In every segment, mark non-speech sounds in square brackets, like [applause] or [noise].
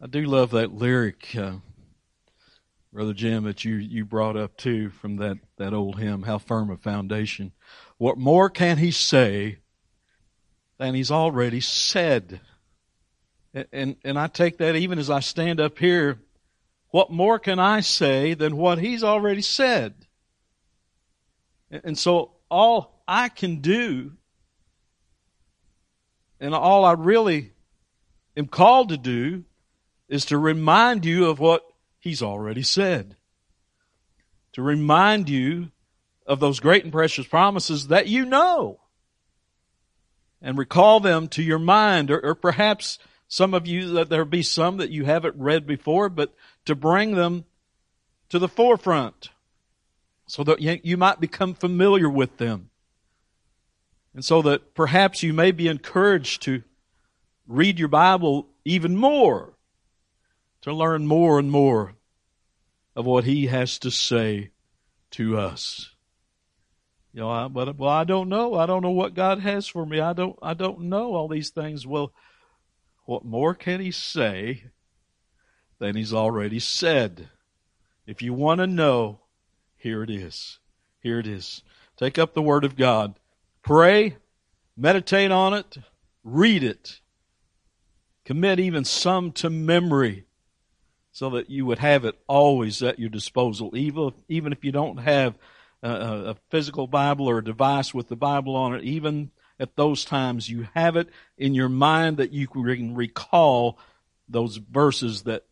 I do love that lyric, uh, Brother Jim, that you, you brought up too from that, that old hymn, How Firm a Foundation. What more can he say than he's already said? And, and, and I take that even as I stand up here, what more can I say than what he's already said? And so all I can do and all I really am called to do is to remind you of what he's already said. To remind you of those great and precious promises that you know. And recall them to your mind, or, or perhaps some of you that there be some that you haven't read before, but to bring them to the forefront so that you might become familiar with them. And so that perhaps you may be encouraged to read your Bible even more, to learn more and more of what He has to say to us. You know, I, but well, I don't know. I don't know what God has for me. I don't. I don't know all these things. Well, what more can He say than He's already said? If you want to know, here it is. Here it is. Take up the Word of God. Pray, meditate on it, read it, commit even some to memory so that you would have it always at your disposal, even if, even if you don't have a, a physical Bible or a device with the Bible on it, even at those times you have it in your mind that you can recall those verses that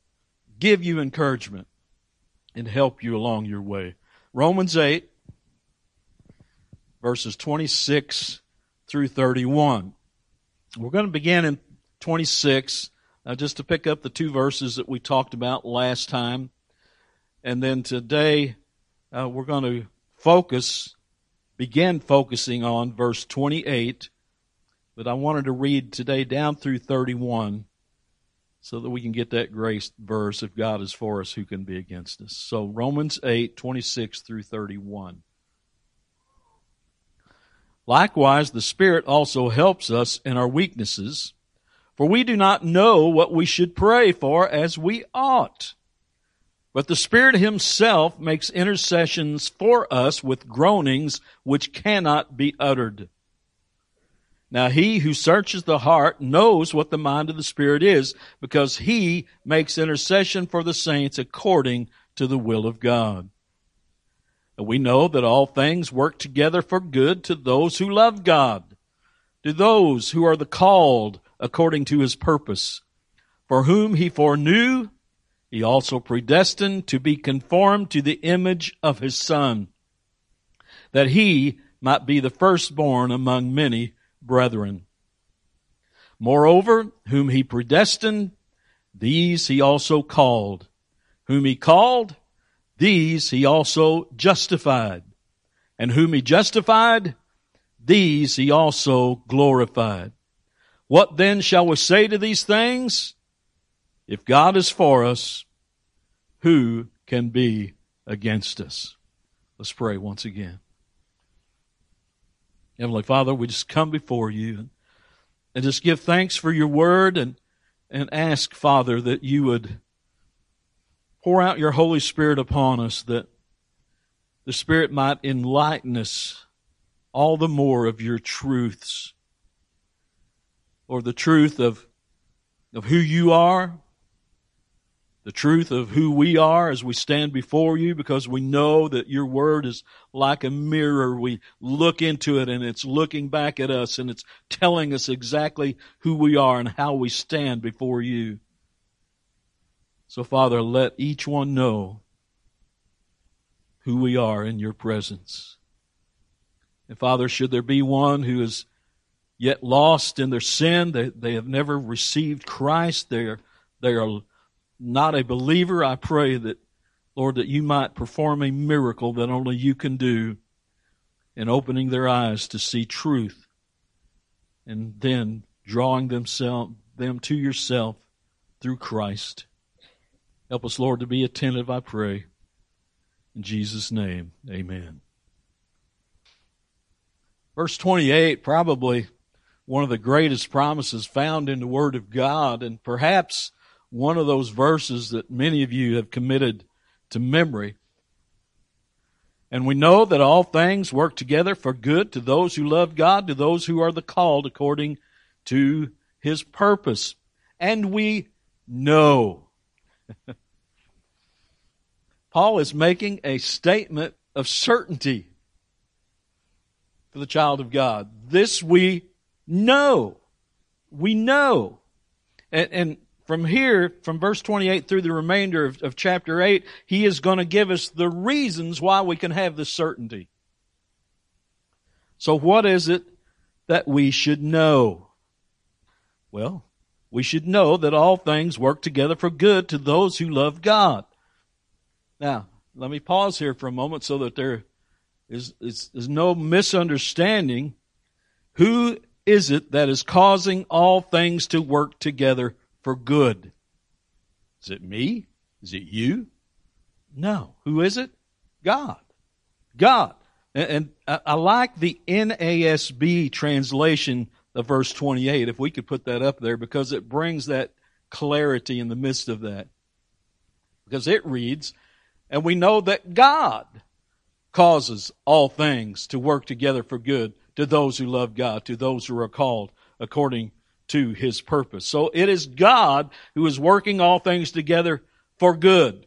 give you encouragement and help you along your way. Romans 8, verses 26 through 31. We're going to begin in 26, uh, just to pick up the two verses that we talked about last time. And then today, uh, we're going to focus, begin focusing on verse 28. But I wanted to read today down through 31 so that we can get that grace verse if God is for us, who can be against us? So Romans 8, 26 through 31. Likewise, the Spirit also helps us in our weaknesses, for we do not know what we should pray for as we ought. But the Spirit Himself makes intercessions for us with groanings which cannot be uttered. Now he who searches the heart knows what the mind of the Spirit is, because he makes intercession for the saints according to the will of God. And we know that all things work together for good to those who love God, to those who are the called according to his purpose, for whom he foreknew, he also predestined to be conformed to the image of his son, that he might be the firstborn among many brethren. Moreover, whom he predestined, these he also called. Whom he called, these he also justified. And whom he justified, these he also glorified. What then shall we say to these things? If God is for us, who can be against us? Let's pray once again. Heavenly Father, we just come before you and and just give thanks for your word and, and ask, Father, that you would Pour out your Holy Spirit upon us that the Spirit might enlighten us all the more of your truths or the truth of, of who you are, the truth of who we are as we stand before you because we know that your word is like a mirror. We look into it and it's looking back at us and it's telling us exactly who we are and how we stand before you. So, Father, let each one know who we are in your presence. And, Father, should there be one who is yet lost in their sin, they, they have never received Christ, they are, they are not a believer, I pray that, Lord, that you might perform a miracle that only you can do in opening their eyes to see truth and then drawing themselves, them to yourself through Christ. Help us, Lord, to be attentive, I pray. In Jesus' name, amen. Verse 28, probably one of the greatest promises found in the Word of God, and perhaps one of those verses that many of you have committed to memory. And we know that all things work together for good to those who love God, to those who are the called according to his purpose. And we know. [laughs] Paul is making a statement of certainty for the child of God. This we know. We know. And, and from here, from verse 28 through the remainder of, of chapter 8, he is going to give us the reasons why we can have this certainty. So what is it that we should know? Well, we should know that all things work together for good to those who love God. Now, let me pause here for a moment so that there is, is, is no misunderstanding. Who is it that is causing all things to work together for good. Is it me? Is it you? No. Who is it? God. God. And, I like the NASB translation of verse 28, if we could put that up there, because it brings that clarity in the midst of that. Because it reads, and we know that God causes all things to work together for good to those who love God, to those who are called according to his purpose. So it is God who is working all things together for good.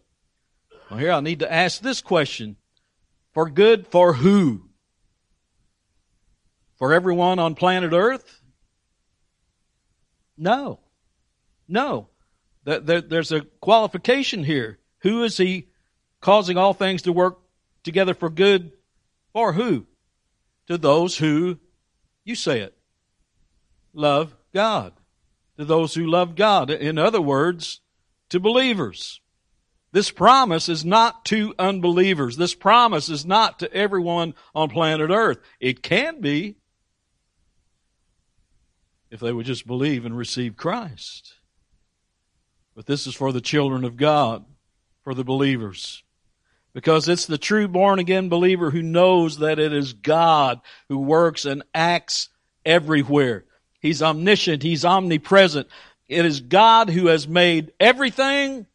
Well, here I need to ask this question. For good for who? For everyone on planet Earth? No. No. There's a qualification here. Who is he causing all things to work together for good? For who? To those who, you say it, love God, to those who love God. In other words, to believers. This promise is not to unbelievers. This promise is not to everyone on planet Earth. It can be if they would just believe and receive Christ. But this is for the children of God, for the believers. Because it's the true born again believer who knows that it is God who works and acts everywhere. He's omniscient. He's omnipresent. It is God who has made everything.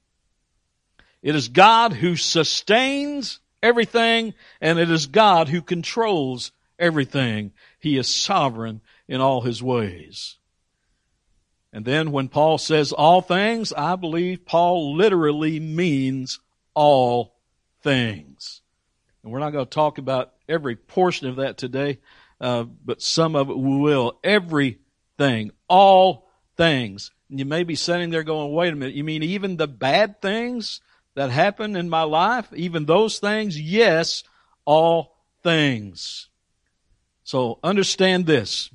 It is God who sustains everything and it is God who controls everything. He is sovereign in all his ways. And then when Paul says all things, I believe Paul literally means all things. And we're not going to talk about every portion of that today, uh, but some of it we will. Everything, all things. And you may be sitting there going, wait a minute, you mean even the bad things that happen in my life, even those things? Yes, all things. So understand this.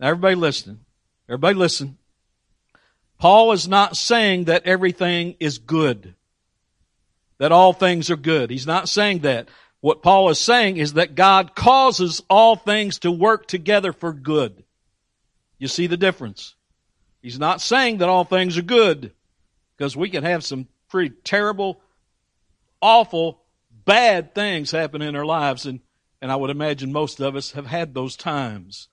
Now everybody listening. Everybody listen. Paul is not saying that everything is good. That all things are good. He's not saying that. What Paul is saying is that God causes all things to work together for good. You see the difference? He's not saying that all things are good, because we can have some pretty terrible, awful, bad things happen in our lives, and, and I would imagine most of us have had those times.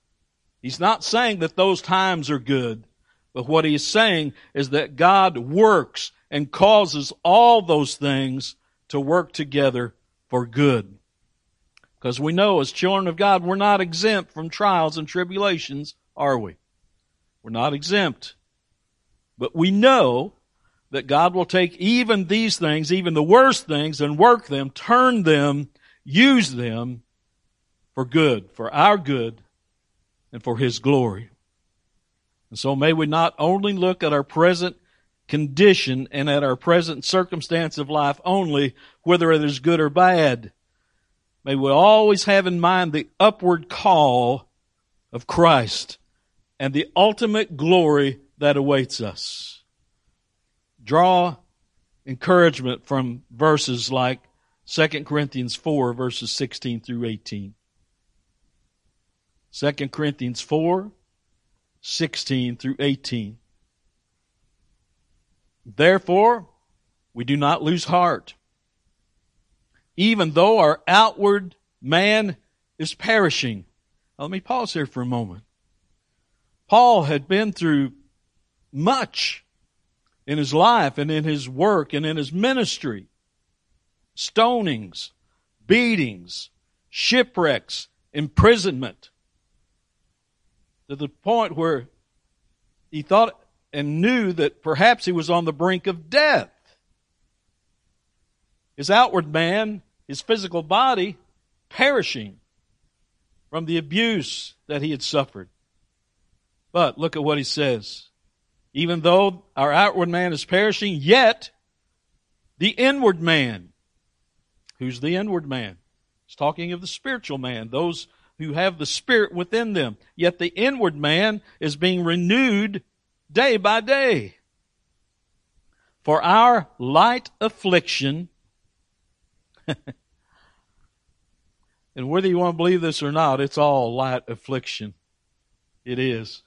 He's not saying that those times are good, but what he's saying is that God works and causes all those things to work together for good. Because we know as children of God, we're not exempt from trials and tribulations are we? We're not exempt. But we know that God will take even these things, even the worst things, and work them, turn them, use them for good, for our good, and for His glory. And so may we not only look at our present condition and at our present circumstance of life only, whether it is good or bad. May we always have in mind the upward call of Christ and the ultimate glory that awaits us. Draw encouragement from verses like 2 Corinthians 4 verses 16 through 18. 2 Corinthians 4, 16 through 18. Therefore, we do not lose heart. Even though our outward man is perishing. Now, let me pause here for a moment. Paul had been through much in his life and in his work and in his ministry. Stonings, beatings, shipwrecks, imprisonment. To the point where he thought and knew that perhaps he was on the brink of death. His outward man, his physical body, perishing from the abuse that he had suffered. But look at what he says. Even though our outward man is perishing, yet the inward man, who's the inward man? He's talking of the spiritual man, those who have the Spirit within them. Yet the inward man is being renewed day by day. For our light affliction, [laughs] and whether you want to believe this or not, it's all light affliction. It is.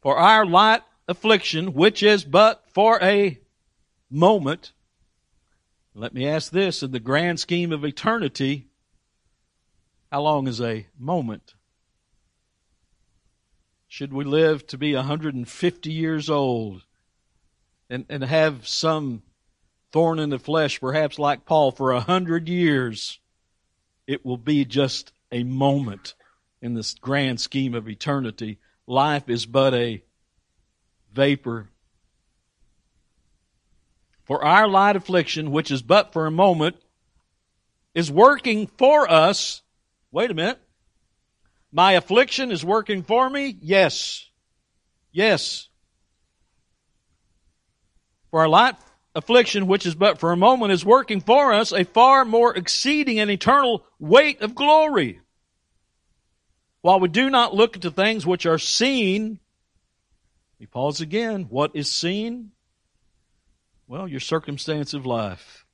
For our light affliction, which is but for a moment, let me ask this in the grand scheme of eternity, how long is a moment? Should we live to be 150 years old and, and have some thorn in the flesh, perhaps like Paul, for a hundred years, it will be just a moment in this grand scheme of eternity. Life is but a vapor. For our light affliction, which is but for a moment, is working for us. Wait a minute. My affliction is working for me? Yes. Yes. For our light affliction, which is but for a moment, is working for us a far more exceeding and eternal weight of glory. While we do not look into things which are seen, we pause again. What is seen? Well, your circumstance of life,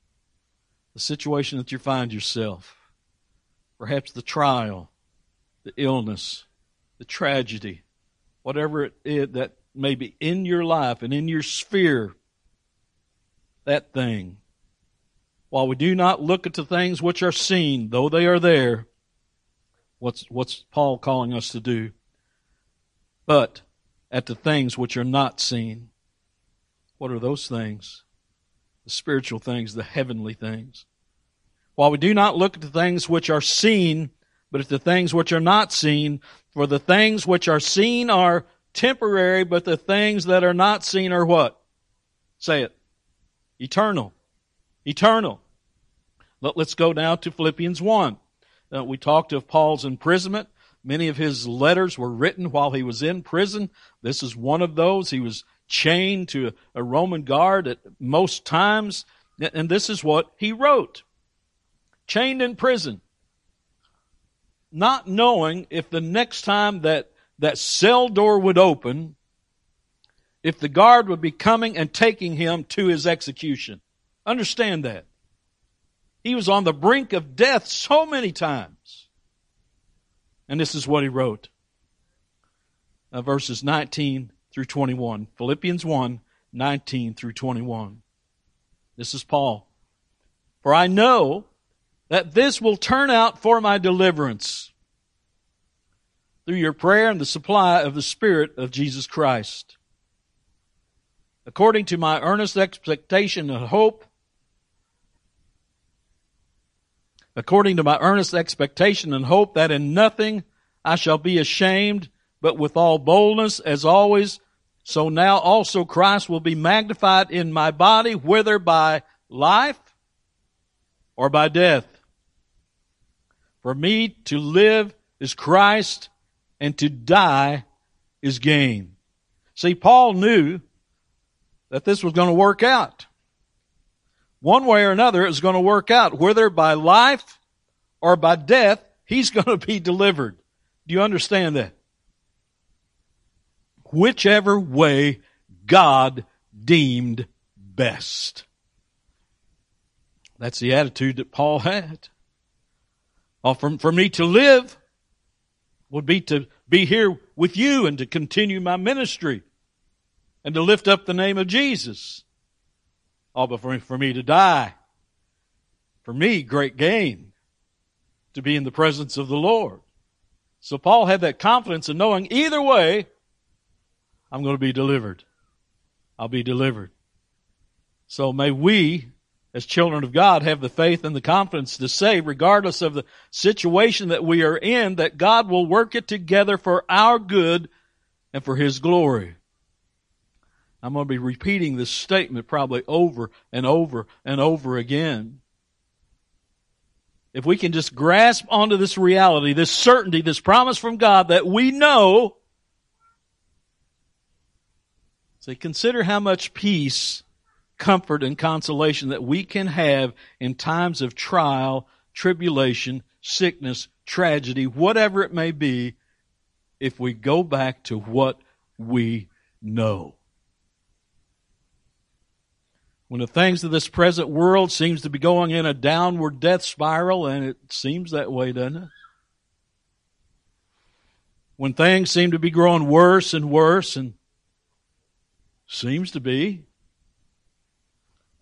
the situation that you find yourself, perhaps the trial, the illness, the tragedy, whatever it is that may be in your life and in your sphere, that thing. While we do not look at the things which are seen, though they are there, what's, what's Paul calling us to do? But at the things which are not seen. What are those things? The spiritual things, the heavenly things. While we do not look at the things which are seen, but at the things which are not seen. For the things which are seen are temporary, but the things that are not seen are what? Say it. Eternal. Eternal. Let, us go now to Philippians 1. Uh, we talked of Paul's imprisonment. Many of his letters were written while he was in prison. This is one of those. He was chained to a Roman guard at most times. And this is what he wrote. Chained in prison not knowing if the next time that that cell door would open, if the guard would be coming and taking him to his execution. Understand that. He was on the brink of death so many times. And this is what he wrote. Uh, verses 19 through 21. Philippians 1, 19 through 21. This is Paul. For I know that this will turn out for my deliverance through your prayer and the supply of the Spirit of Jesus Christ. According to my earnest expectation and hope, according to my earnest expectation and hope that in nothing I shall be ashamed, but with all boldness as always, so now also Christ will be magnified in my body, whether by life or by death. For me to live is Christ and to die is gain. See, Paul knew that this was going to work out. One way or another, it was going to work out. Whether by life or by death, he's [laughs] going to be delivered. Do you understand that? Whichever way God deemed best. That's the attitude that Paul had. Well, for, for me to live would be to be here with you and to continue my ministry and to lift up the name of Jesus. Oh, but for, for me to die, for me, great gain to be in the presence of the Lord. So Paul had that confidence in knowing either way, I'm going to be delivered. I'll be delivered. So may we, as children of God, have the faith and the confidence to say, regardless of the situation that we are in, that God will work it together for our good and for His glory. I'm going to be repeating this statement probably over and over and over again. If we can just grasp onto this reality, this certainty, this promise from God that we know, say, consider how much peace, comfort, and consolation that we can have in times of trial, tribulation, sickness, tragedy, whatever it may be, if we go back to what we know when the things of this present world seems to be going in a downward death spiral, and it seems that way, doesn't it? When things seem to be growing worse and worse, and seems to be.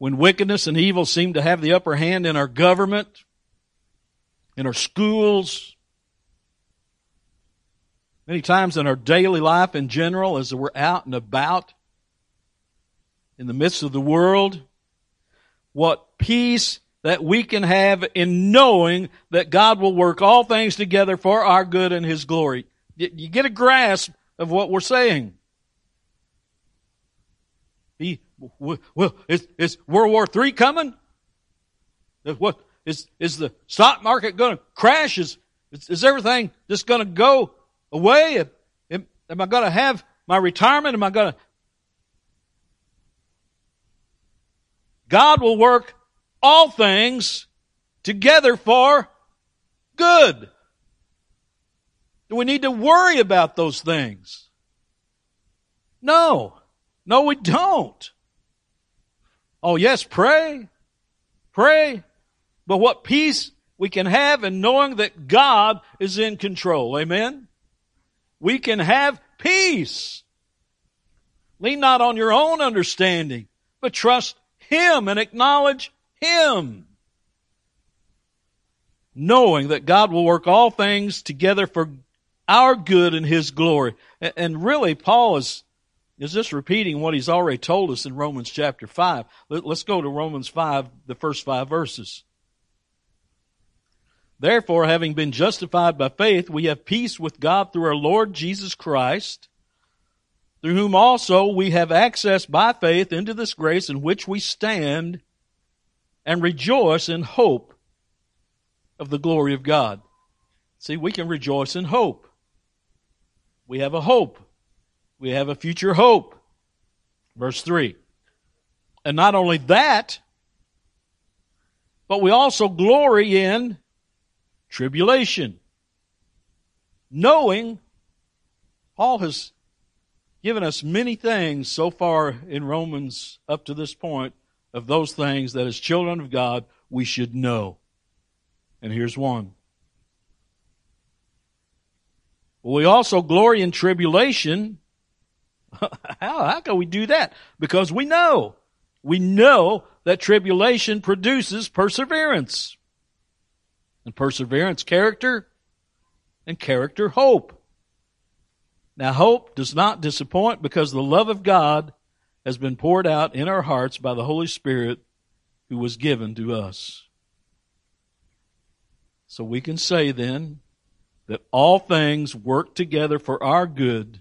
When wickedness and evil seem to have the upper hand in our government, in our schools, many times in our daily life in general, as we're out and about, in the midst of the world, what peace that we can have in knowing that God will work all things together for our good and His glory. You get a grasp of what we're saying. He, well, is, is World War III coming? What is is the stock market going to crash? Is is everything just going to go away? Am, am I going to have my retirement? Am I going to God will work all things together for good. Do we need to worry about those things? No. No, we don't. Oh yes, pray. Pray. But what peace we can have in knowing that God is in control. Amen? We can have peace. Lean not on your own understanding, but trust him and acknowledge Him. Knowing that God will work all things together for our good and His glory. And really, Paul is, is just repeating what he's already told us in Romans chapter 5. Let's go to Romans 5, the first five verses. Therefore, having been justified by faith, we have peace with God through our Lord Jesus Christ, through whom also we have access by faith into this grace in which we stand and rejoice in hope of the glory of God. See, we can rejoice in hope. We have a hope. We have a future hope. Verse 3. And not only that, but we also glory in tribulation. Knowing Paul has given us many things so far in Romans up to this point of those things that as children of God we should know. And here's one. We also glory in tribulation. [laughs] how, how can we do that? Because we know. We know that tribulation produces perseverance. And perseverance, character, and character, hope. Now hope does not disappoint because the love of God has been poured out in our hearts by the Holy Spirit who was given to us. So we can say then that all things work together for our good.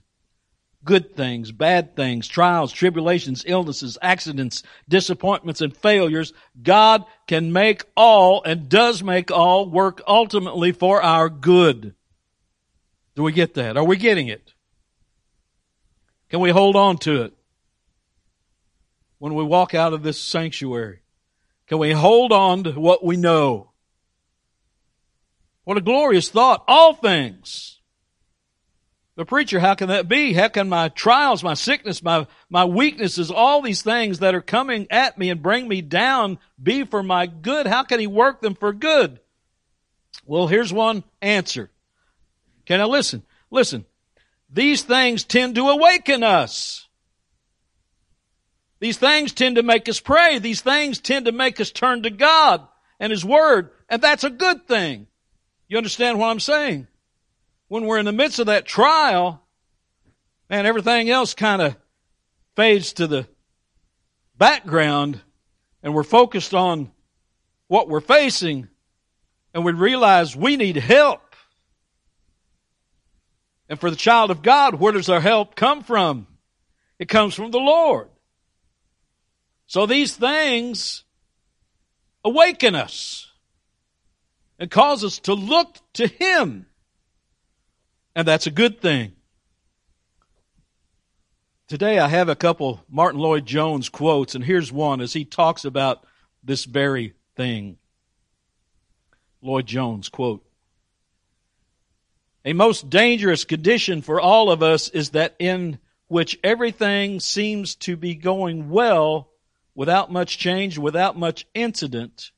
Good things, bad things, trials, tribulations, illnesses, accidents, disappointments, and failures. God can make all and does make all work ultimately for our good. Do we get that? Are we getting it? Can we hold on to it when we walk out of this sanctuary? Can we hold on to what we know? What a glorious thought. All things. The preacher, how can that be? How can my trials, my sickness, my, my weaknesses, all these things that are coming at me and bring me down be for my good? How can he work them for good? Well, here's one answer. Can I listen? Listen. These things tend to awaken us. These things tend to make us pray. These things tend to make us turn to God and His Word. And that's a good thing. You understand what I'm saying? When we're in the midst of that trial, man, everything else kind of fades to the background and we're focused on what we're facing and we realize we need help. And for the child of God, where does our help come from? It comes from the Lord. So these things awaken us and cause us to look to Him. And that's a good thing. Today I have a couple Martyn Lloyd-Jones quotes, and here's one as he talks about this very thing. Lloyd-Jones quote, A most dangerous condition for all of us is that in which everything seems to be going well without much change, without much incident.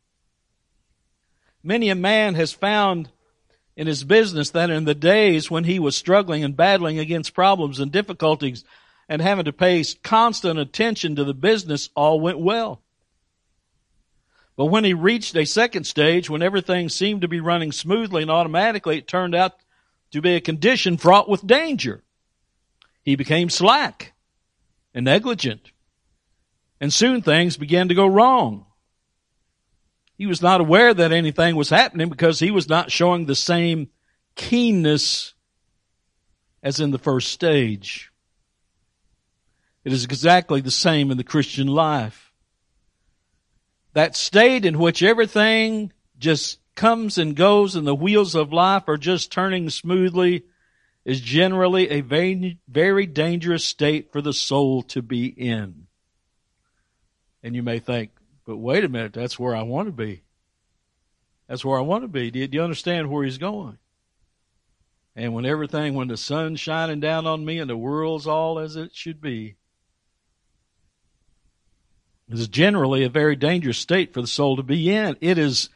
Many a man has found in his business that in the days when he was struggling and battling against problems and difficulties and having to pay constant attention to the business, all went well. But when he reached a second stage, when everything seemed to be running smoothly and automatically, it turned out to be a condition fraught with danger. He became slack and negligent. And soon things began to go wrong. He was not aware that anything was happening because he was not showing the same keenness as in the first stage. It is exactly the same in the Christian life. That state in which everything just comes and goes and the wheels of life are just turning smoothly is generally a very, dangerous state for the soul to be in. And you may think, but wait a minute, that's where I want to be. That's where I want to be. Do you, understand where he's going? And when everything, when the sun's shining down on me and the world's all as it should be, is generally a very dangerous state for the soul to be in. It is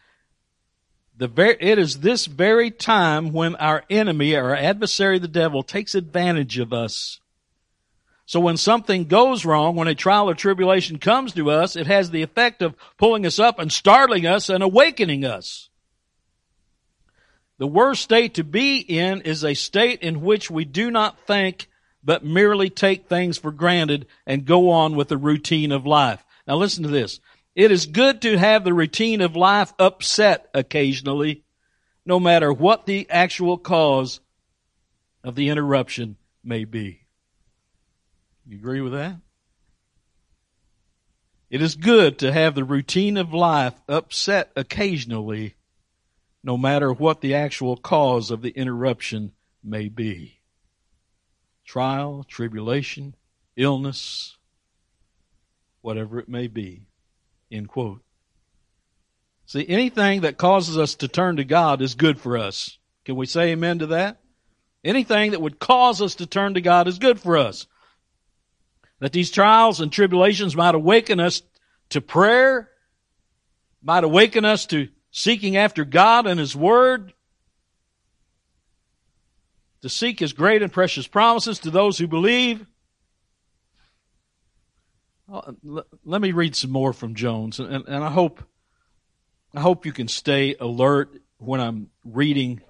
the very, it is this very time when our enemy, our adversary, the devil, takes advantage of us. So when something goes wrong, when a trial or tribulation comes to us, it has the effect of pulling us up and startling us and awakening us. The worst state to be in is a state in which we do not think, but merely take things for granted and go on with the routine of life. Now listen to this. It is good to have the routine of life upset occasionally, no matter what the actual cause of the interruption may be. You agree with that? It is good to have the routine of life upset occasionally, no matter what the actual cause of the interruption may be. Trial, tribulation, illness, whatever it may be. End quote. See, anything that causes us to turn to God is good for us. Can we say amen to that? Anything that would cause us to turn to God is good for us. That these trials and tribulations might awaken us to prayer, might awaken us to seeking after God and His Word, to seek His great and precious promises to those who believe, let me read some more from Jones, and, and I hope I hope you can stay alert when I'm reading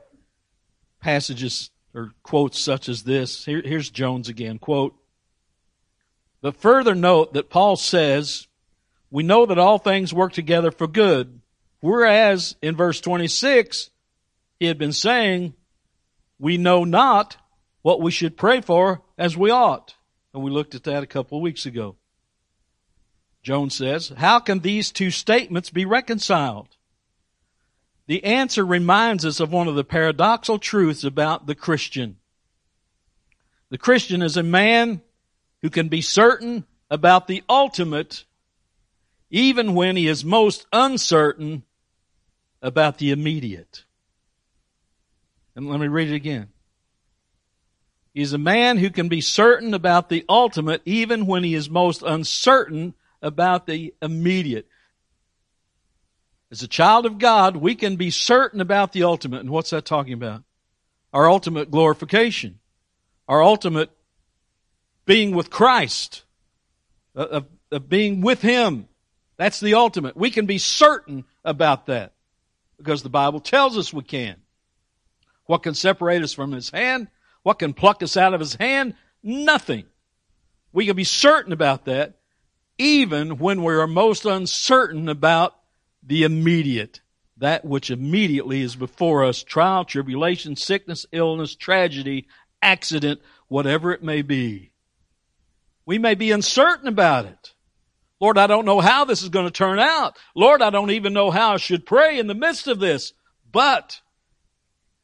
passages or quotes such as this. Here, here's Jones again. Quote, but further note that Paul says, we know that all things work together for good. Whereas in verse 26, he had been saying, we know not what we should pray for as we ought. And we looked at that a couple of weeks ago. Jones says, how can these two statements be reconciled? The answer reminds us of one of the paradoxical truths about the Christian. The Christian is a man who can be certain about the ultimate even when he is most uncertain about the immediate. And let me read it again. He's a man who can be certain about the ultimate even when he is most uncertain about the immediate. As a child of God, we can be certain about the ultimate. And what's that talking about? Our ultimate glorification. Our ultimate being with Christ. Of, of being with Him. That's the ultimate. We can be certain about that. Because the Bible tells us we can. What can separate us from His hand? What can pluck us out of His hand? Nothing. We can be certain about that even when we are most uncertain about the immediate, that which immediately is before us, trial, tribulation, sickness, illness, tragedy, accident, whatever it may be. We may be uncertain about it. Lord, I don't know how this is going to turn out. Lord, I don't even know how I should pray in the midst of this. But,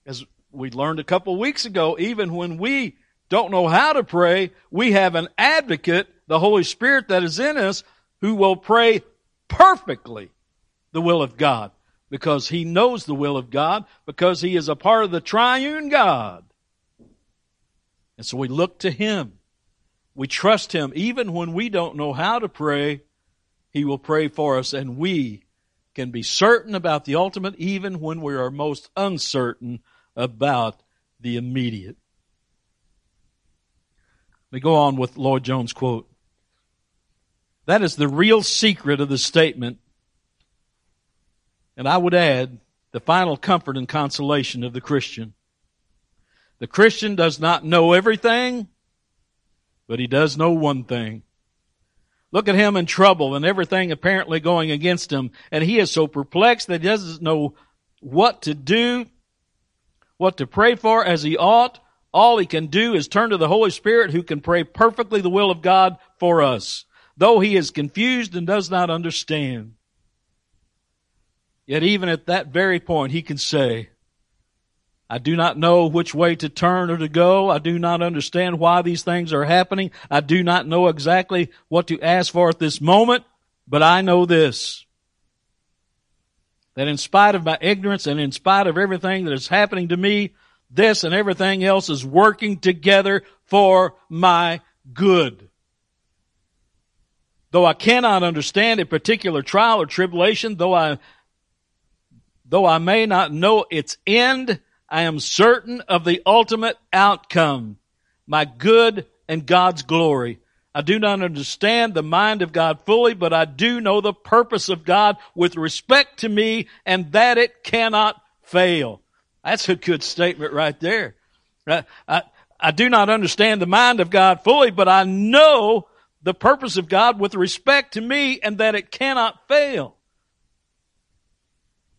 as we learned a couple weeks ago, even when we don't know how to pray, we have an advocate, the Holy Spirit that is in us, who will pray perfectly the will of God because he knows the will of God because he is a part of the triune God. And so we look to him. We trust him. Even when we don't know how to pray, he will pray for us and we can be certain about the ultimate even when we are most uncertain about the immediate. Me go on with Lloyd Jones' quote. That is the real secret of the statement. And I would add the final comfort and consolation of the Christian. The Christian does not know everything, but he does know one thing. Look at him in trouble and everything apparently going against him. And he is so perplexed that he doesn't know what to do, what to pray for as he ought. All he can do is turn to the Holy Spirit who can pray perfectly the will of God for us, though he is confused and does not understand. Yet even at that very point, he can say, I do not know which way to turn or to go. I do not understand why these things are happening. I do not know exactly what to ask for at this moment, but I know this. That in spite of my ignorance and in spite of everything that is happening to me, this and everything else is working together for my good. Though I cannot understand a particular trial or tribulation, though I, though I may not know its end, I am certain of the ultimate outcome, my good and God's glory. I do not understand the mind of God fully, but I do know the purpose of God with respect to me and that it cannot fail. That's a good statement right there. I, I, I do not understand the mind of God fully, but I know the purpose of God with respect to me and that it cannot fail.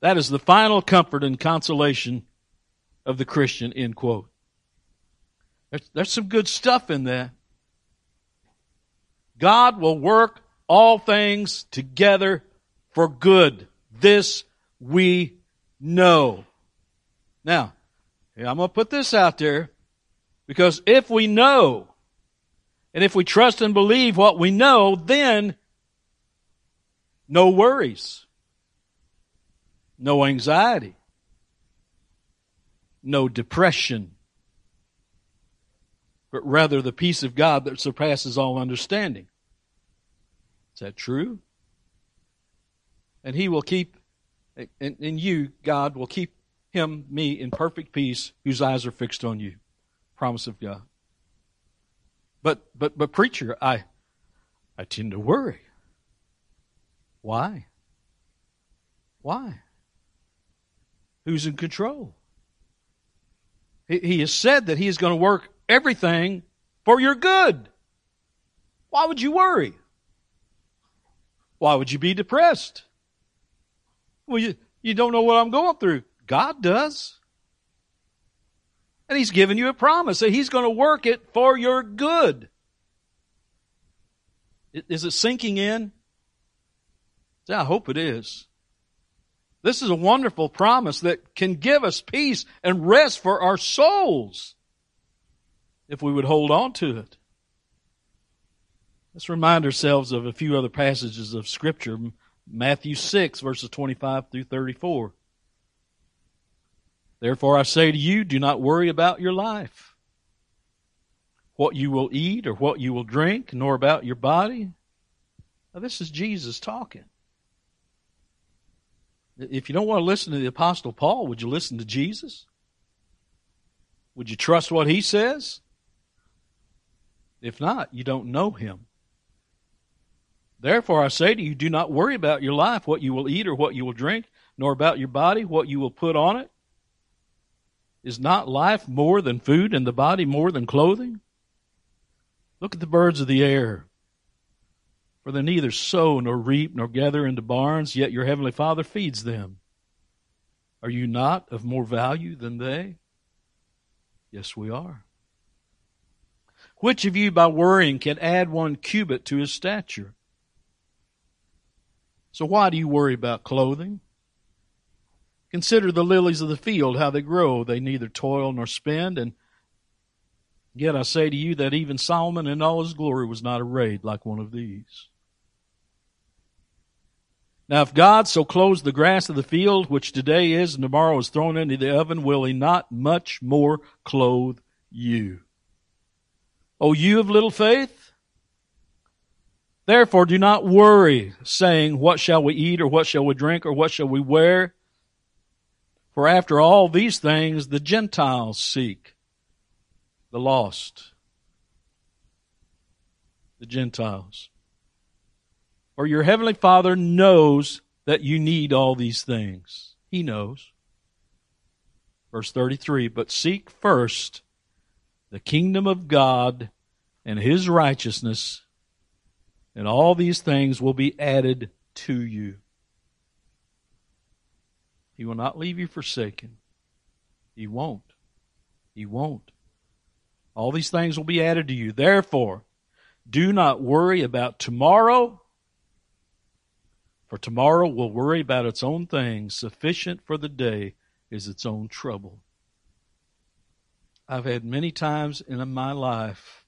That is the final comfort and consolation of the Christian, end quote. There's, there's some good stuff in there. God will work all things together for good. This we know. Now, I'm going to put this out there because if we know and if we trust and believe what we know, then no worries, no anxiety, no depression, but rather the peace of God that surpasses all understanding. Is that true? And He will keep, and, and you, God, will keep him, me, in perfect peace, whose eyes are fixed on you. Promise of God. But, but, but preacher, I, I tend to worry. Why? Why? Who's in control? He has said that He is going to work everything for your good. Why would you worry? Why would you be depressed? Well, you, you don't know what I'm going through. God does. And He's given you a promise that He's going to work it for your good. Is it sinking in? I hope it is. This is a wonderful promise that can give us peace and rest for our souls if we would hold on to it. Let's remind ourselves of a few other passages of Scripture. Matthew 6, verses 25 through 34. Therefore I say to you, do not worry about your life, what you will eat or what you will drink, nor about your body. Now, this is Jesus talking. If you don't want to listen to the Apostle Paul, would you listen to Jesus? Would you trust what he says? If not, you don't know him. Therefore, I say to you, do not worry about your life, what you will eat or what you will drink, nor about your body, what you will put on it. Is not life more than food and the body more than clothing? Look at the birds of the air. For they neither sow nor reap nor gather into barns, yet your heavenly Father feeds them. Are you not of more value than they? Yes, we are. Which of you by worrying can add one cubit to his stature? So why do you worry about clothing? Consider the lilies of the field, how they grow. They neither toil nor spin, and yet I say to you that even Solomon in all his glory was not arrayed like one of these. Now, if God so clothes the grass of the field, which today is and tomorrow is thrown into the oven, will he not much more clothe you? O you of little faith? Therefore do not worry, saying, What shall we eat, or what shall we drink, or what shall we wear? For after all these things the Gentiles seek, the lost, the Gentiles. Or your heavenly Father knows that you need all these things. He knows. Verse 33, but seek first the kingdom of God and his righteousness, and all these things will be added to you. He will not leave you forsaken. He won't. He won't. All these things will be added to you. Therefore, do not worry about tomorrow, for tomorrow will worry about its own things. Sufficient for the day is its own trouble. I've had many times in my life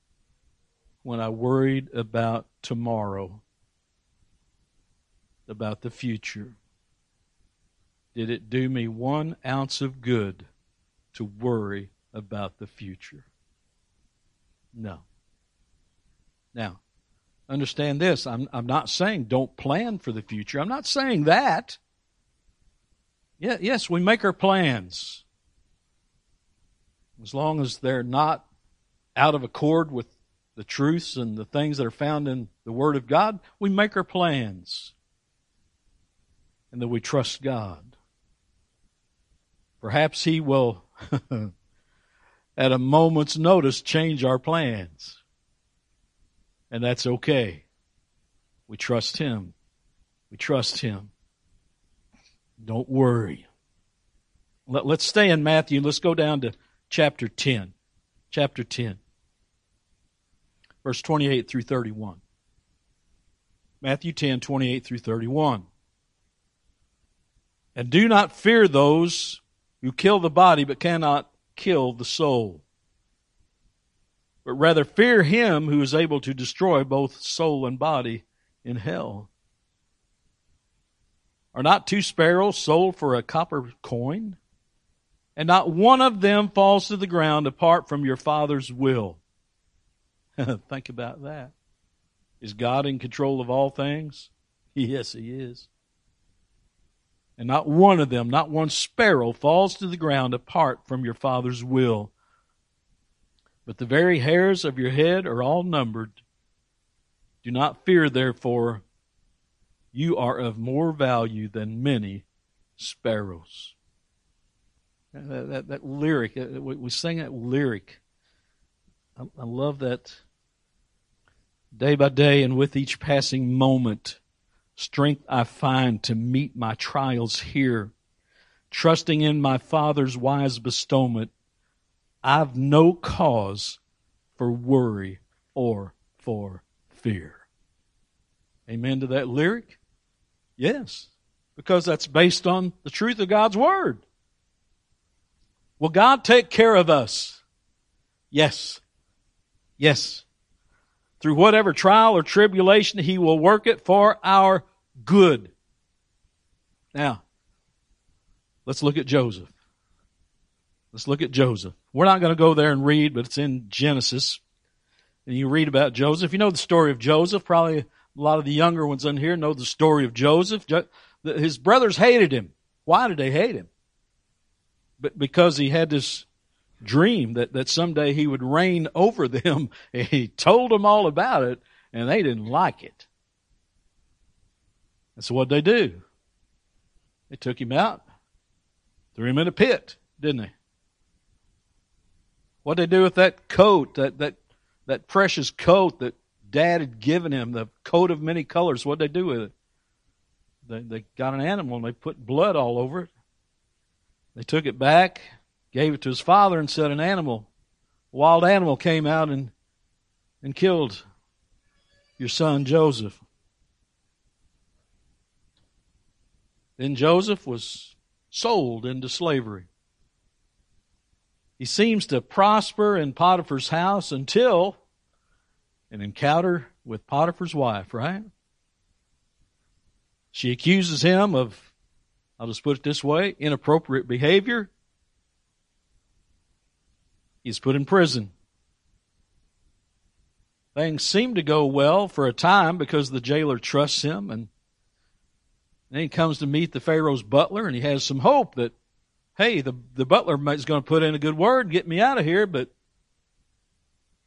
when I worried about tomorrow, about the future. Did it do me one ounce of good to worry about the future? No. Now, Understand this. I'm, I'm not saying don't plan for the future. I'm not saying that. Yeah, yes, we make our plans. As long as they're not out of accord with the truths and the things that are found in the Word of God, we make our plans. And that we trust God. Perhaps He will, [laughs] at a moment's notice, change our plans. And that's okay. We trust Him. We trust Him. Don't worry. Let, us stay in Matthew. Let's go down to chapter 10. Chapter 10. Verse 28 through 31. Matthew 10, 28 through 31. And do not fear those who kill the body but cannot kill the soul but rather fear him who is able to destroy both soul and body in hell. Are not two sparrows sold for a copper coin? And not one of them falls to the ground apart from your Father's will. [laughs] Think about that. Is God in control of all things? [laughs] Yes, He is. And not one of them, not one sparrow falls to the ground apart from your Father's will. But the very hairs of your head are all numbered. Do not fear, therefore, you are of more value than many sparrows. That, that, that lyric, uh, we sing that lyric. I, I love that day by day and with each passing moment, strength I find to meet my trials here. Trusting in my Father's wise bestowment, I've no cause for worry or for fear. Amen to that lyric? Yes, because that's based on the truth of God's Word. Will God take care of us? Yes. Yes. Through whatever trial or tribulation, He will work it for our good. Now, let's look at Joseph. Let's look at Joseph. We're not going to go there and read, but it's in Genesis. And you read about Joseph. You know the story of Joseph. Probably a lot of the younger ones in here know the story of Joseph. His brothers hated him. Why did they hate him? But because he had this dream that, that someday he would reign over them. [laughs] and He told them all about it, and they didn't like it. And so what they do? They took him out, threw him in a pit, didn't they? What they do with that coat, that, that, that precious coat that dad had given him, the coat of many colors. What'd they do with it? They, they got an animal and they put blood all over it. They took it back, gave it to his father, and said an animal, a wild animal came out and, and killed your son Joseph. Then Joseph was sold into slavery. He seems to prosper in Potiphar's house until an encounter with Potiphar's wife, right? She accuses him of, I'll just put it this way, inappropriate behavior. He's put in prison. Things seem to go well for a time because the jailer trusts him and then he comes to meet the Pharaoh's butler and he has some hope that, hey, the, the butler is going to put in a good word get me out of here, but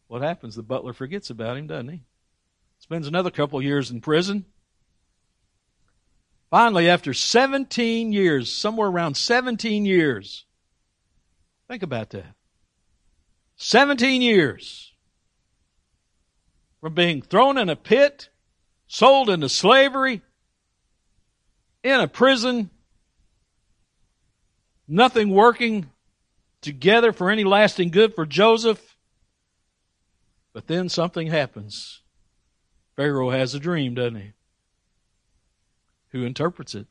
what happens? The butler forgets about him, doesn't he? Spends another couple of years in prison. Finally, after 17 years, somewhere around 17 years, think about that. 17 years from being thrown in a pit, sold into slavery, in a prison, nothing working together for any lasting good for Joseph. But then something happens. Pharaoh has a dream, doesn't he? Who interprets it?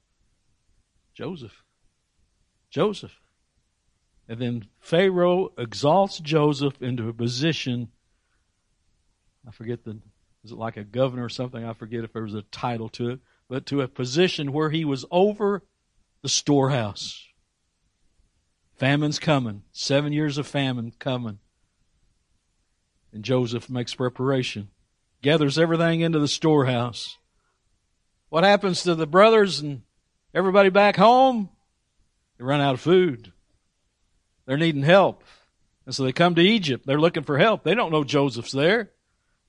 Joseph. Joseph. And then Pharaoh exalts Joseph into a position. I forget the, is it like a governor or something? I forget if there was a title to it but to a position where he was over the storehouse. Famine's coming. Seven years of famine coming. And Joseph makes preparation, gathers everything into the storehouse. What happens to the brothers and everybody back home? They run out of food. They're needing help. And so they come to Egypt. They're looking for help. They don't know Joseph's there.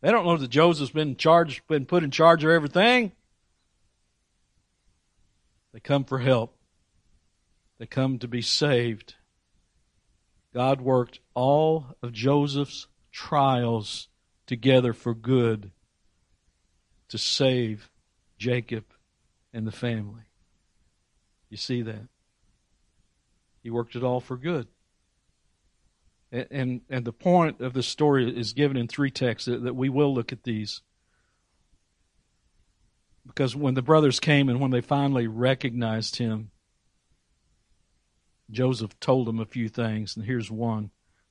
They don't know that Joseph's been charged, been put in charge of everything. They come for help. They come to be saved. God worked all of Joseph's trials together for good to save Jacob and the family. You see that? He worked it all for good. And, and, and the point of the story is given in three texts that, that we will look at these. Because when the brothers came and when they finally recognized him, Joseph told them a few things, and here's one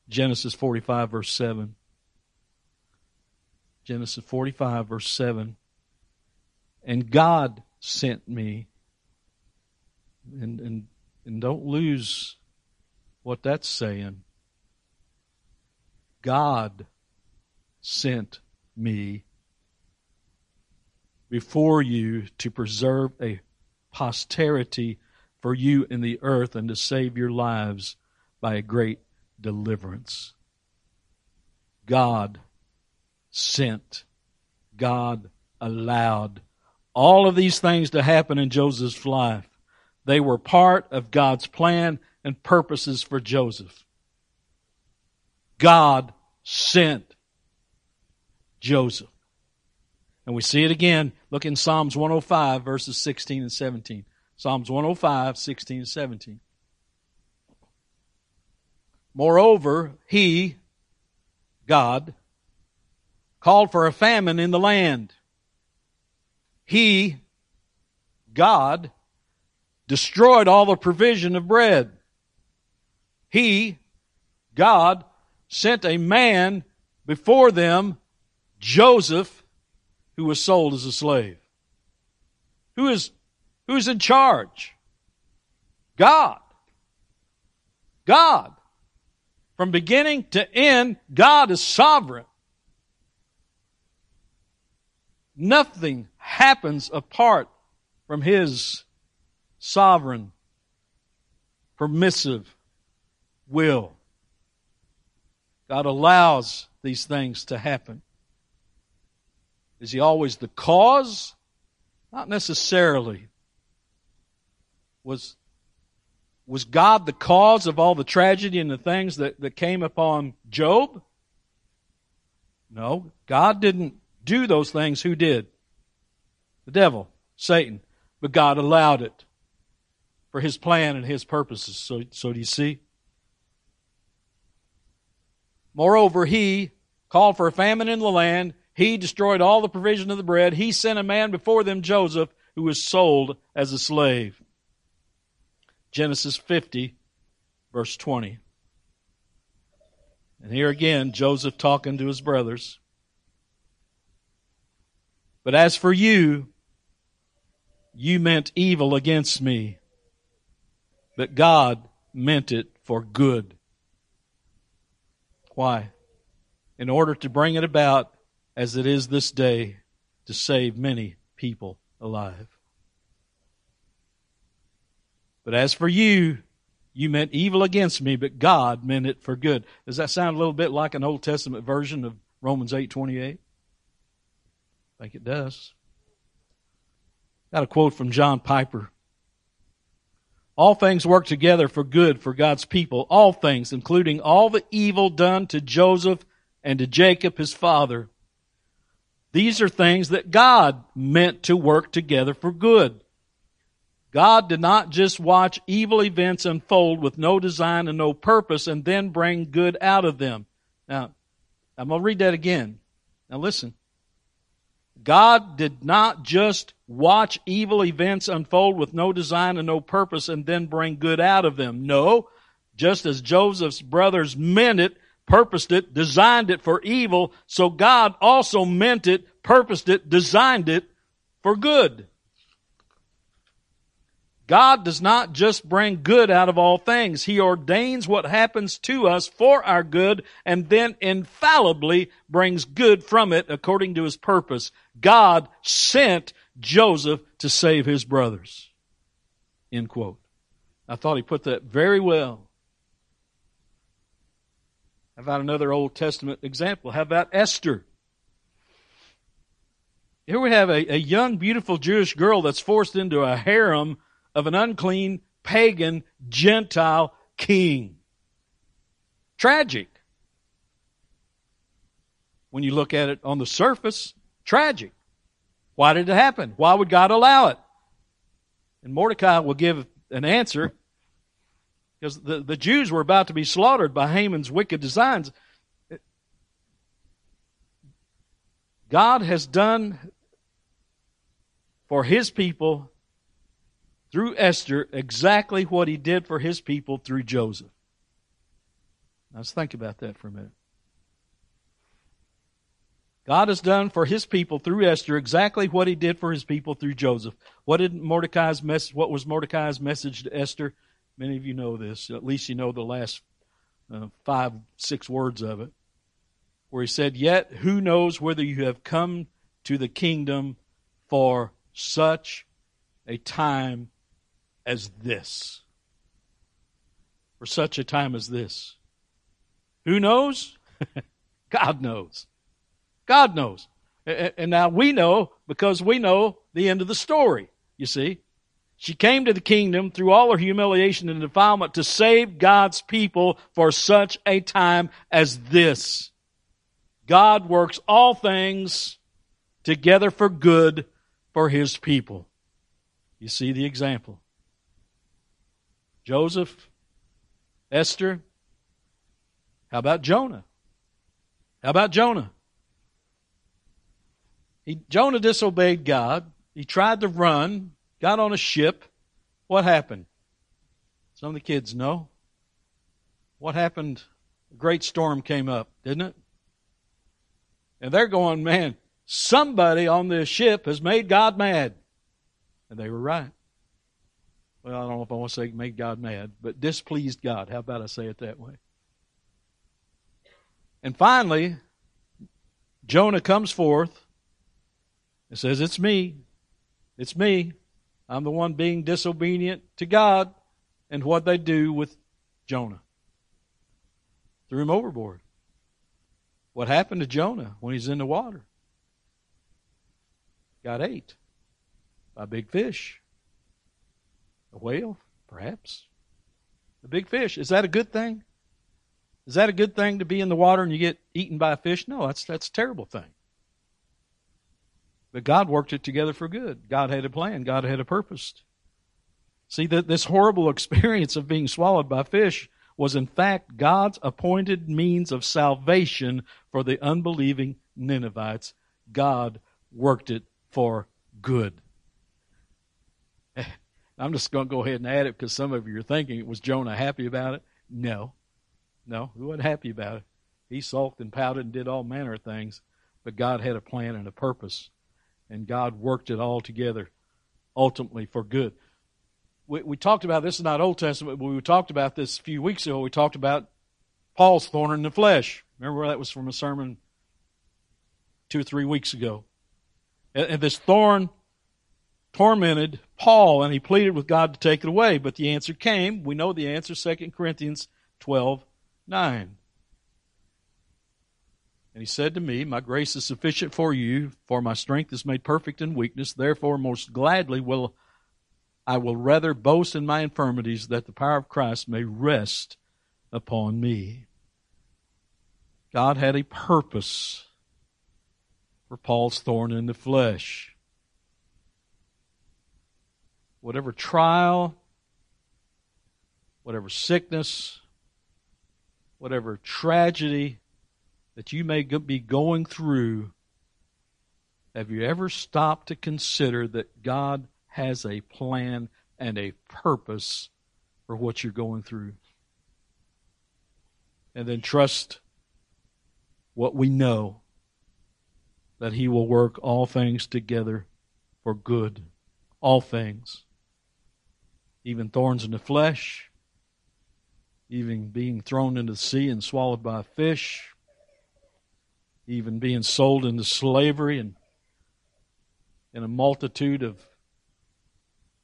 Genesis 45, verse 7. Genesis 45, verse 7. And God sent me. And, and, and don't lose what that's saying. God sent me before you to preserve a posterity for you in the earth and to save your lives by a great deliverance. God sent, God allowed all of these things to happen in Joseph's life. They were part of God's plan and purposes for Joseph. God sent Joseph. And we see it again. Look in Psalms 105, verses 16 and 17. Psalms 105, 16 and 17. Moreover, he, God, called for a famine in the land. He, God, destroyed all the provision of bread. He, God, sent a man before them, Joseph, who was sold as a slave. Who is, who's in charge? God. God. From beginning to end, God is sovereign. Nothing happens apart from His sovereign, permissive will. God allows these things to happen. Is he always the cause? Not necessarily. Was, was God the cause of all the tragedy and the things that, that came upon Job? No, God didn't do those things, who did? The devil, Satan. But God allowed it for his plan and his purposes. So, so do you see? Moreover, he called for a famine in the land. He destroyed all the provision of the bread. He sent a man before them, Joseph, who was sold as a slave. Genesis 50, verse 20. And here again, Joseph talking to his brothers. But as for you, you meant evil against me, but God meant it for good. Why? In order to bring it about as it is this day to save many people alive. But as for you, you meant evil against me, but God meant it for good. Does that sound a little bit like an Old Testament version of Romans 8:28? I think it does. Got a quote from John Piper. All things work together for good for God's people. All things, including all the evil done to Joseph and to Jacob, his father. These are things that God meant to work together for good. God did not just watch evil events unfold with no design and no purpose and then bring good out of them. Now, I'm going to read that again. Now listen. God did not just watch evil events unfold with no design and no purpose and then bring good out of them. No, just as Joseph's brothers meant it, purposed it, designed it for evil, so God also meant it, purposed it, designed it for good. God does not just bring good out of all things. He ordains what happens to us for our good and then infallibly brings good from it according to his purpose. God sent Joseph to save his brothers. End quote. I thought he put that very well. How about another Old Testament example? How about Esther? Here we have a, a young, beautiful Jewish girl that's forced into a harem of an unclean, pagan, Gentile king. Tragic. When you look at it on the surface, tragic. Why did it happen? Why would God allow it? And Mordecai will give an answer because the, the Jews were about to be slaughtered by Haman's wicked designs. God has done for his people through Esther exactly what he did for his people through Joseph. Now let's think about that for a minute. God has done for his people through Esther exactly what he did for his people through Joseph. What did Mordecai's message, what was Mordecai's message to Esther? Many of you know this. At least you know the last uh, five, six words of it. Where he said, Yet who knows whether you have come to the kingdom for such a time as this. For such a time as this. Who knows? [laughs] God knows. God knows. And now we know because we know the end of the story, you see. She came to the kingdom through all her humiliation and defilement to save God's people for such a time as this. God works all things together for good for his people. You see the example. Joseph, Esther. How about Jonah? How about Jonah? He, Jonah disobeyed God. He tried to run, got on a ship. What happened? Some of the kids know. What happened? A great storm came up, didn't it? And they're going, man, somebody on this ship has made God mad. And they were right well, I don't know if I want to say made God mad, but displeased God. How about I say it that way? And finally, Jonah comes forth and says, It's me. It's me. I'm the one being disobedient to God. And what they do with Jonah? Threw him overboard. What happened to Jonah when he's in the water? Got ate by big fish. A whale, perhaps. A big fish. Is that a good thing? Is that a good thing to be in the water and you get eaten by a fish? No, that's that's a terrible thing. But God worked it together for good. God had a plan. God had a purpose. See, that this horrible [laughs] experience of being swallowed by fish was in fact God's appointed means of salvation for the unbelieving Ninevites. God worked it for good. I'm just going to go ahead and add it because some of you are thinking, was Jonah happy about it? No. No, he wasn't happy about it. He sulked and pouted and did all manner of things, but God had a plan and a purpose, and God worked it all together ultimately for good we, we talked about this is not Old Testament, but we talked about this a few weeks ago. We talked about Paul's thorn in the flesh. Remember that was from a sermon two or three weeks ago. And, and this thorn tormented Paul, and he pleaded with God to take it away. But the answer came. We know the answer, 2 Corinthians 12 9. And he said to me, My grace is sufficient for you, for my strength is made perfect in weakness. Therefore, most gladly will I will rather boast in my infirmities that the power of Christ may rest upon me. God had a purpose for Paul's thorn in the flesh. Whatever trial, whatever sickness, whatever tragedy that you may be going through, have you ever stopped to consider that God has a plan and a purpose for what you're going through. And then trust what we know that He will work all things together for good. All things. Even thorns in the flesh, even being thrown into the sea and swallowed by a fish, even being sold into slavery and in a multitude of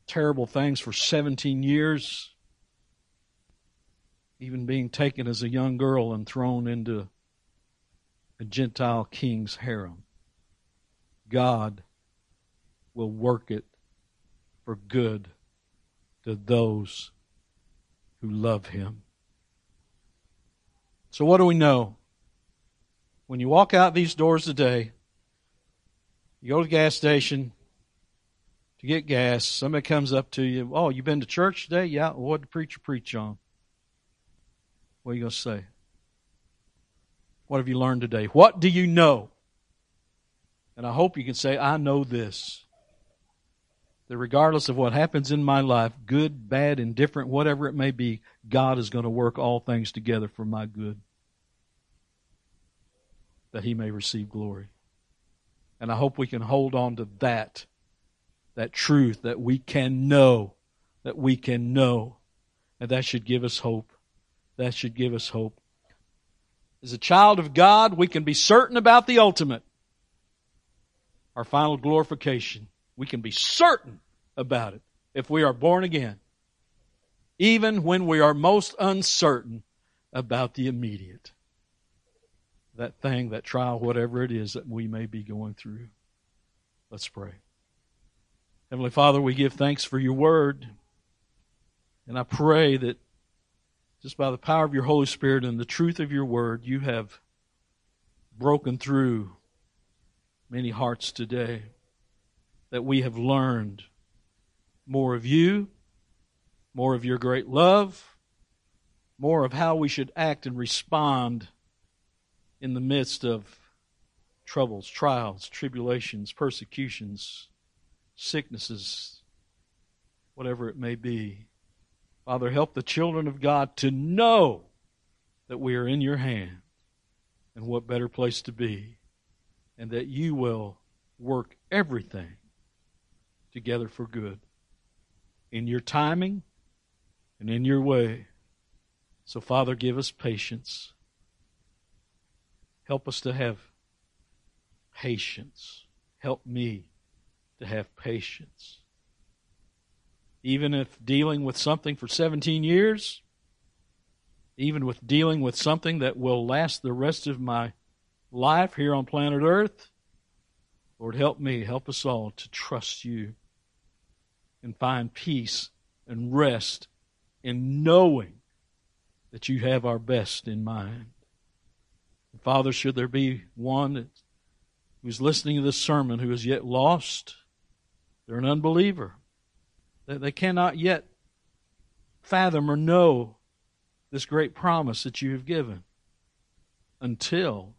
terrible things for 17 years, even being taken as a young girl and thrown into a Gentile king's harem. God will work it for good to those who love Him. So, what do we know? When you walk out these doors today, you go to the gas station, to get gas, somebody comes up to you, oh, you been to church today? Yeah. what did the preacher preach on? What are you going to say? What have you learned today? What do you know? And I hope you can say, I know this. That regardless of what happens in my life, good, bad, indifferent, whatever it may be, God is going to work all things together for my good. That He may receive glory. And I hope we can hold on to that that truth that we can know, that we can know. And that should give us hope. That should give us hope. As a child of God, we can be certain about the ultimate, our final glorification. We can be certain about it if we are born again, even when we are most uncertain about the immediate. That thing, that trial, whatever it is that we may be going through. Let's pray. Heavenly Father, we give thanks for your word. And I pray that just by the power of your Holy Spirit and the truth of your word, you have broken through many hearts today. That we have learned more of you, more of your great love, more of how we should act and respond in the midst of troubles, trials, tribulations, persecutions sicknesses, whatever it may be. Father, help the children of God to know that we are in your hand and what better place to be, and that you will work everything together for good in your timing and in your way. So, Father, give us patience. Help us to have patience. Help me to have patience. Even if dealing with something for 17 years, even with dealing with something that will last the rest of my life here on planet Earth, Lord, help me, help us all to trust you and find peace and rest in knowing that you have our best in mind. Father, should there be one who's listening to this sermon who is yet lost. They're an unbeliever. They cannot yet fathom or know this great promise that you have given until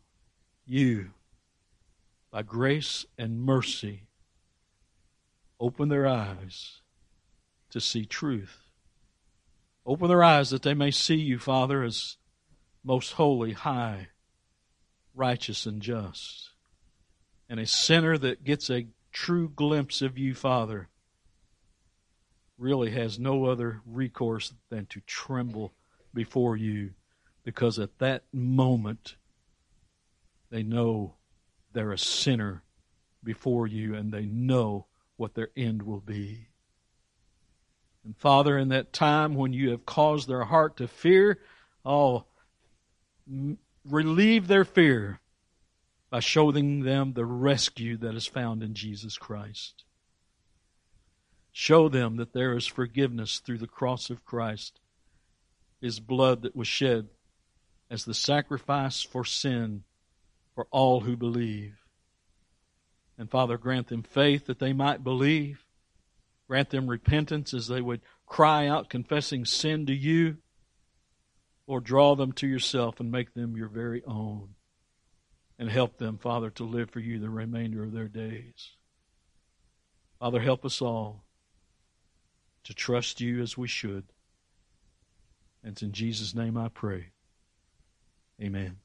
you, by grace and mercy, open their eyes to see truth. Open their eyes that they may see you, Father, as most holy, high, righteous, and just. And a sinner that gets a true glimpse of you, Father, really has no other recourse than to tremble before you because at that moment they know they're a sinner before you and they know what their end will be. And Father, in that time when you have caused their heart to fear, oh, relieve their fear by showing them the rescue that is found in Jesus Christ. Show them that there is forgiveness through the cross of Christ, His blood that was shed as the sacrifice for sin for all who believe. And Father, grant them faith that they might believe. Grant them repentance as they would cry out confessing sin to you. Or draw them to yourself and make them your very own. And help them, Father, to live for you the remainder of their days. Father, help us all to trust you as we should. And it's in Jesus' name I pray. Amen.